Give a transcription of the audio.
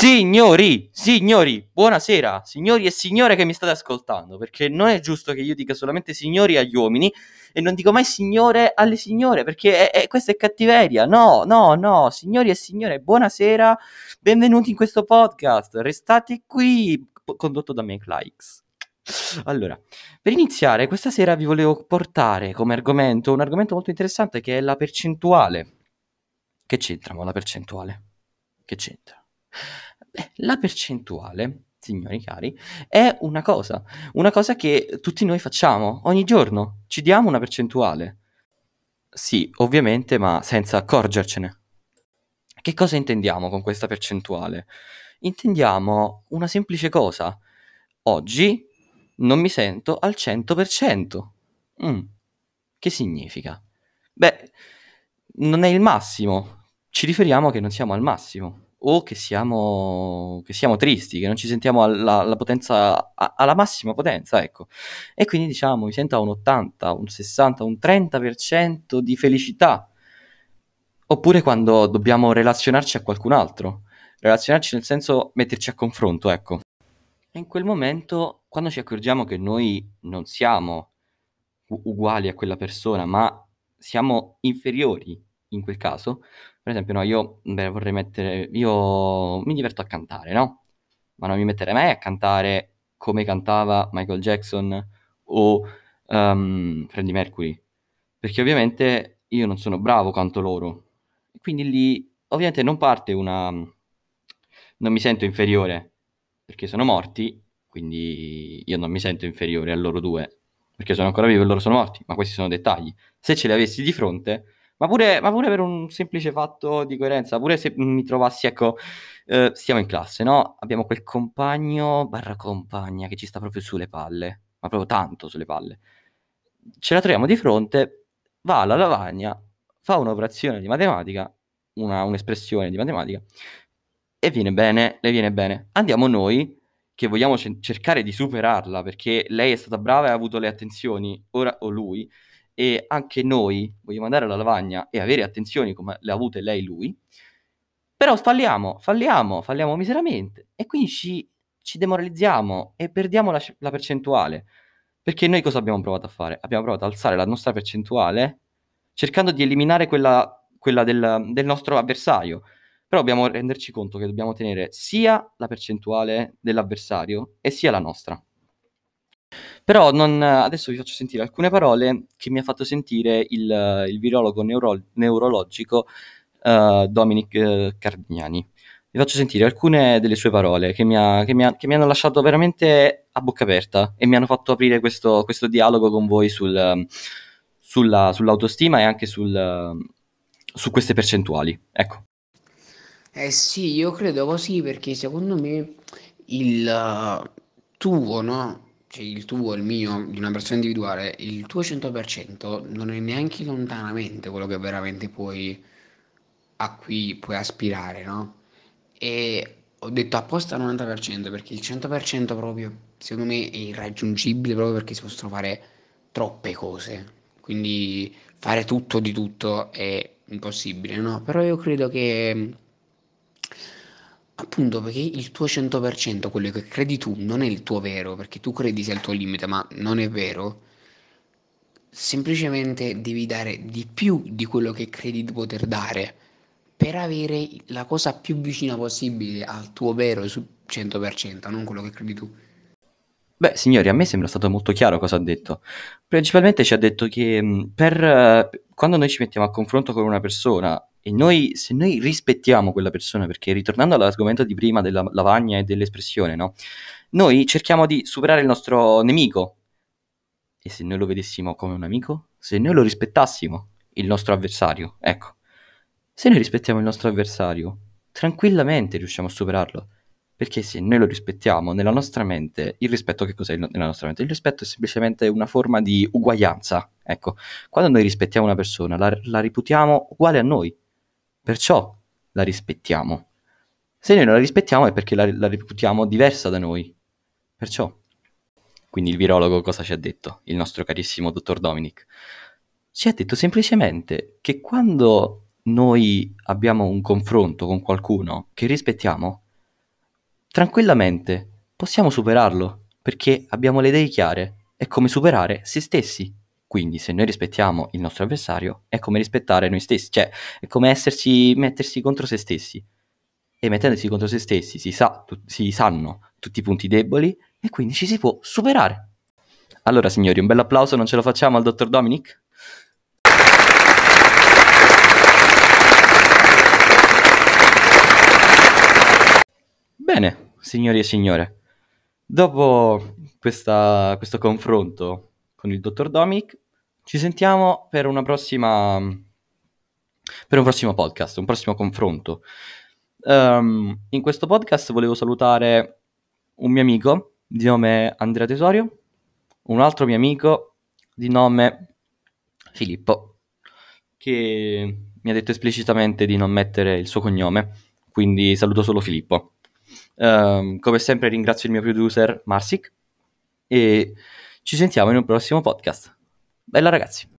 Signori, signori, buonasera, signori e signore che mi state ascoltando, perché non è giusto che io dica solamente signori agli uomini e non dico mai signore alle signore, perché è, è, questa è cattiveria. No, no, no, signori e signore, buonasera, benvenuti in questo podcast, restate qui, condotto da Make Likes. Allora, per iniziare, questa sera vi volevo portare come argomento un argomento molto interessante che è la percentuale. Che c'entra, ma la percentuale? Che c'entra? Beh, la percentuale, signori cari, è una cosa, una cosa che tutti noi facciamo ogni giorno, ci diamo una percentuale. Sì, ovviamente, ma senza accorgercene. Che cosa intendiamo con questa percentuale? Intendiamo una semplice cosa. Oggi non mi sento al 100%. Mm. Che significa? Beh, non è il massimo. Ci riferiamo che non siamo al massimo o che siamo, che siamo tristi, che non ci sentiamo alla, alla potenza, alla massima potenza, ecco. E quindi diciamo, mi sento a un 80, un 60, un 30% di felicità. Oppure quando dobbiamo relazionarci a qualcun altro. Relazionarci nel senso metterci a confronto, ecco. E in quel momento, quando ci accorgiamo che noi non siamo uguali a quella persona, ma siamo inferiori in quel caso, per esempio, no, io beh, vorrei mettere. Io mi diverto a cantare, no? Ma non mi metterei mai a cantare come cantava Michael Jackson o um, Freddie Mercury. Perché ovviamente io non sono bravo quanto loro. Quindi lì, ovviamente, non parte una. Non mi sento inferiore perché sono morti, quindi io non mi sento inferiore a loro due perché sono ancora vivo e loro sono morti. Ma questi sono dettagli. Se ce li avessi di fronte ma pure, ma pure per un semplice fatto di coerenza, pure se mi trovassi, ecco, eh, stiamo in classe, no? Abbiamo quel compagno barra compagna che ci sta proprio sulle palle, ma proprio tanto sulle palle. Ce la troviamo di fronte, va alla lavagna, fa un'operazione di matematica, una, un'espressione di matematica, e viene bene, le viene bene. Andiamo noi che vogliamo c- cercare di superarla perché lei è stata brava e ha avuto le attenzioni, ora o lui, e anche noi vogliamo andare alla lavagna e avere attenzioni come le ha avute lei e lui, però falliamo, falliamo, falliamo miseramente e quindi ci, ci demoralizziamo e perdiamo la, la, percentuale. Perché noi cosa abbiamo provato a fare? Abbiamo provato ad alzare la nostra percentuale cercando di eliminare quella, quella del, del nostro avversario. Però dobbiamo renderci conto che dobbiamo tenere sia la percentuale dell'avversario e sia la nostra. Però non, adesso vi faccio sentire alcune parole che mi ha fatto sentire il, il virologo neuro, neurologico uh, Dominic uh, Cardignani. Vi faccio sentire alcune delle sue parole che mi, ha, che, mi ha, che mi, hanno lasciato veramente a bocca aperta e mi hanno fatto aprire questo, questo dialogo con voi sul, sulla, sull'autostima e anche sul, su queste percentuali. Ecco. Eh sì, io credo così perché secondo me il tuo, no? Cioè il tuo, il mio, di una persona individuale, il tuo 100% non è neanche lontanamente quello che veramente puoi, a cui puoi aspirare, no? E ho detto apposta 90% perché il 100% proprio, secondo me, è irraggiungibile proprio perché si possono fare troppe cose. Quindi fare tutto di tutto è impossibile, no? Però io credo che Appunto perché il tuo 100%, quello che credi tu, non è il tuo vero, perché tu credi sia il tuo limite, ma non è vero. Semplicemente devi dare di più di quello che credi di poter dare per avere la cosa più vicina possibile al tuo vero 100%, non quello che credi tu. Beh, signori, a me sembra stato molto chiaro cosa ha detto. Principalmente ci ha detto che per, quando noi ci mettiamo a confronto con una persona e noi, se noi rispettiamo quella persona, perché ritornando all'argomento di prima della lavagna e dell'espressione, no? Noi cerchiamo di superare il nostro nemico. E se noi lo vedessimo come un amico? Se noi lo rispettassimo, il nostro avversario, ecco. Se noi rispettiamo il nostro avversario, tranquillamente riusciamo a superarlo. Perché se noi lo rispettiamo nella nostra mente, il rispetto che cos'è nella nostra mente? Il rispetto è semplicemente una forma di uguaglianza. Ecco, quando noi rispettiamo una persona, la, la reputiamo uguale a noi, Perciò la rispettiamo. Se noi non la rispettiamo è perché la, la reputiamo diversa da noi. Perciò. Quindi il virologo cosa ci ha detto? Il nostro carissimo dottor Dominic. Ci ha detto semplicemente che quando noi abbiamo un confronto con qualcuno che rispettiamo, tranquillamente possiamo superarlo perché abbiamo le idee chiare. È come superare se stessi. Quindi, se noi rispettiamo il nostro avversario, è come rispettare noi stessi, cioè è come essersi, mettersi contro se stessi. E mettendosi contro se stessi si, sa, tu, si sanno tutti i punti deboli e quindi ci si può superare. Allora, signori, un bel applauso, non ce lo facciamo al dottor Dominic? Bene, signori e signore, dopo questa, questo confronto con il dottor Dominic, ci sentiamo per una prossima per un prossimo podcast, un prossimo confronto. Um, in questo podcast volevo salutare un mio amico di nome Andrea Tesorio, un altro mio amico di nome Filippo, che mi ha detto esplicitamente di non mettere il suo cognome, quindi saluto solo Filippo. Um, come sempre ringrazio il mio producer Marsic e ci sentiamo in un prossimo podcast. Bella ragazzi!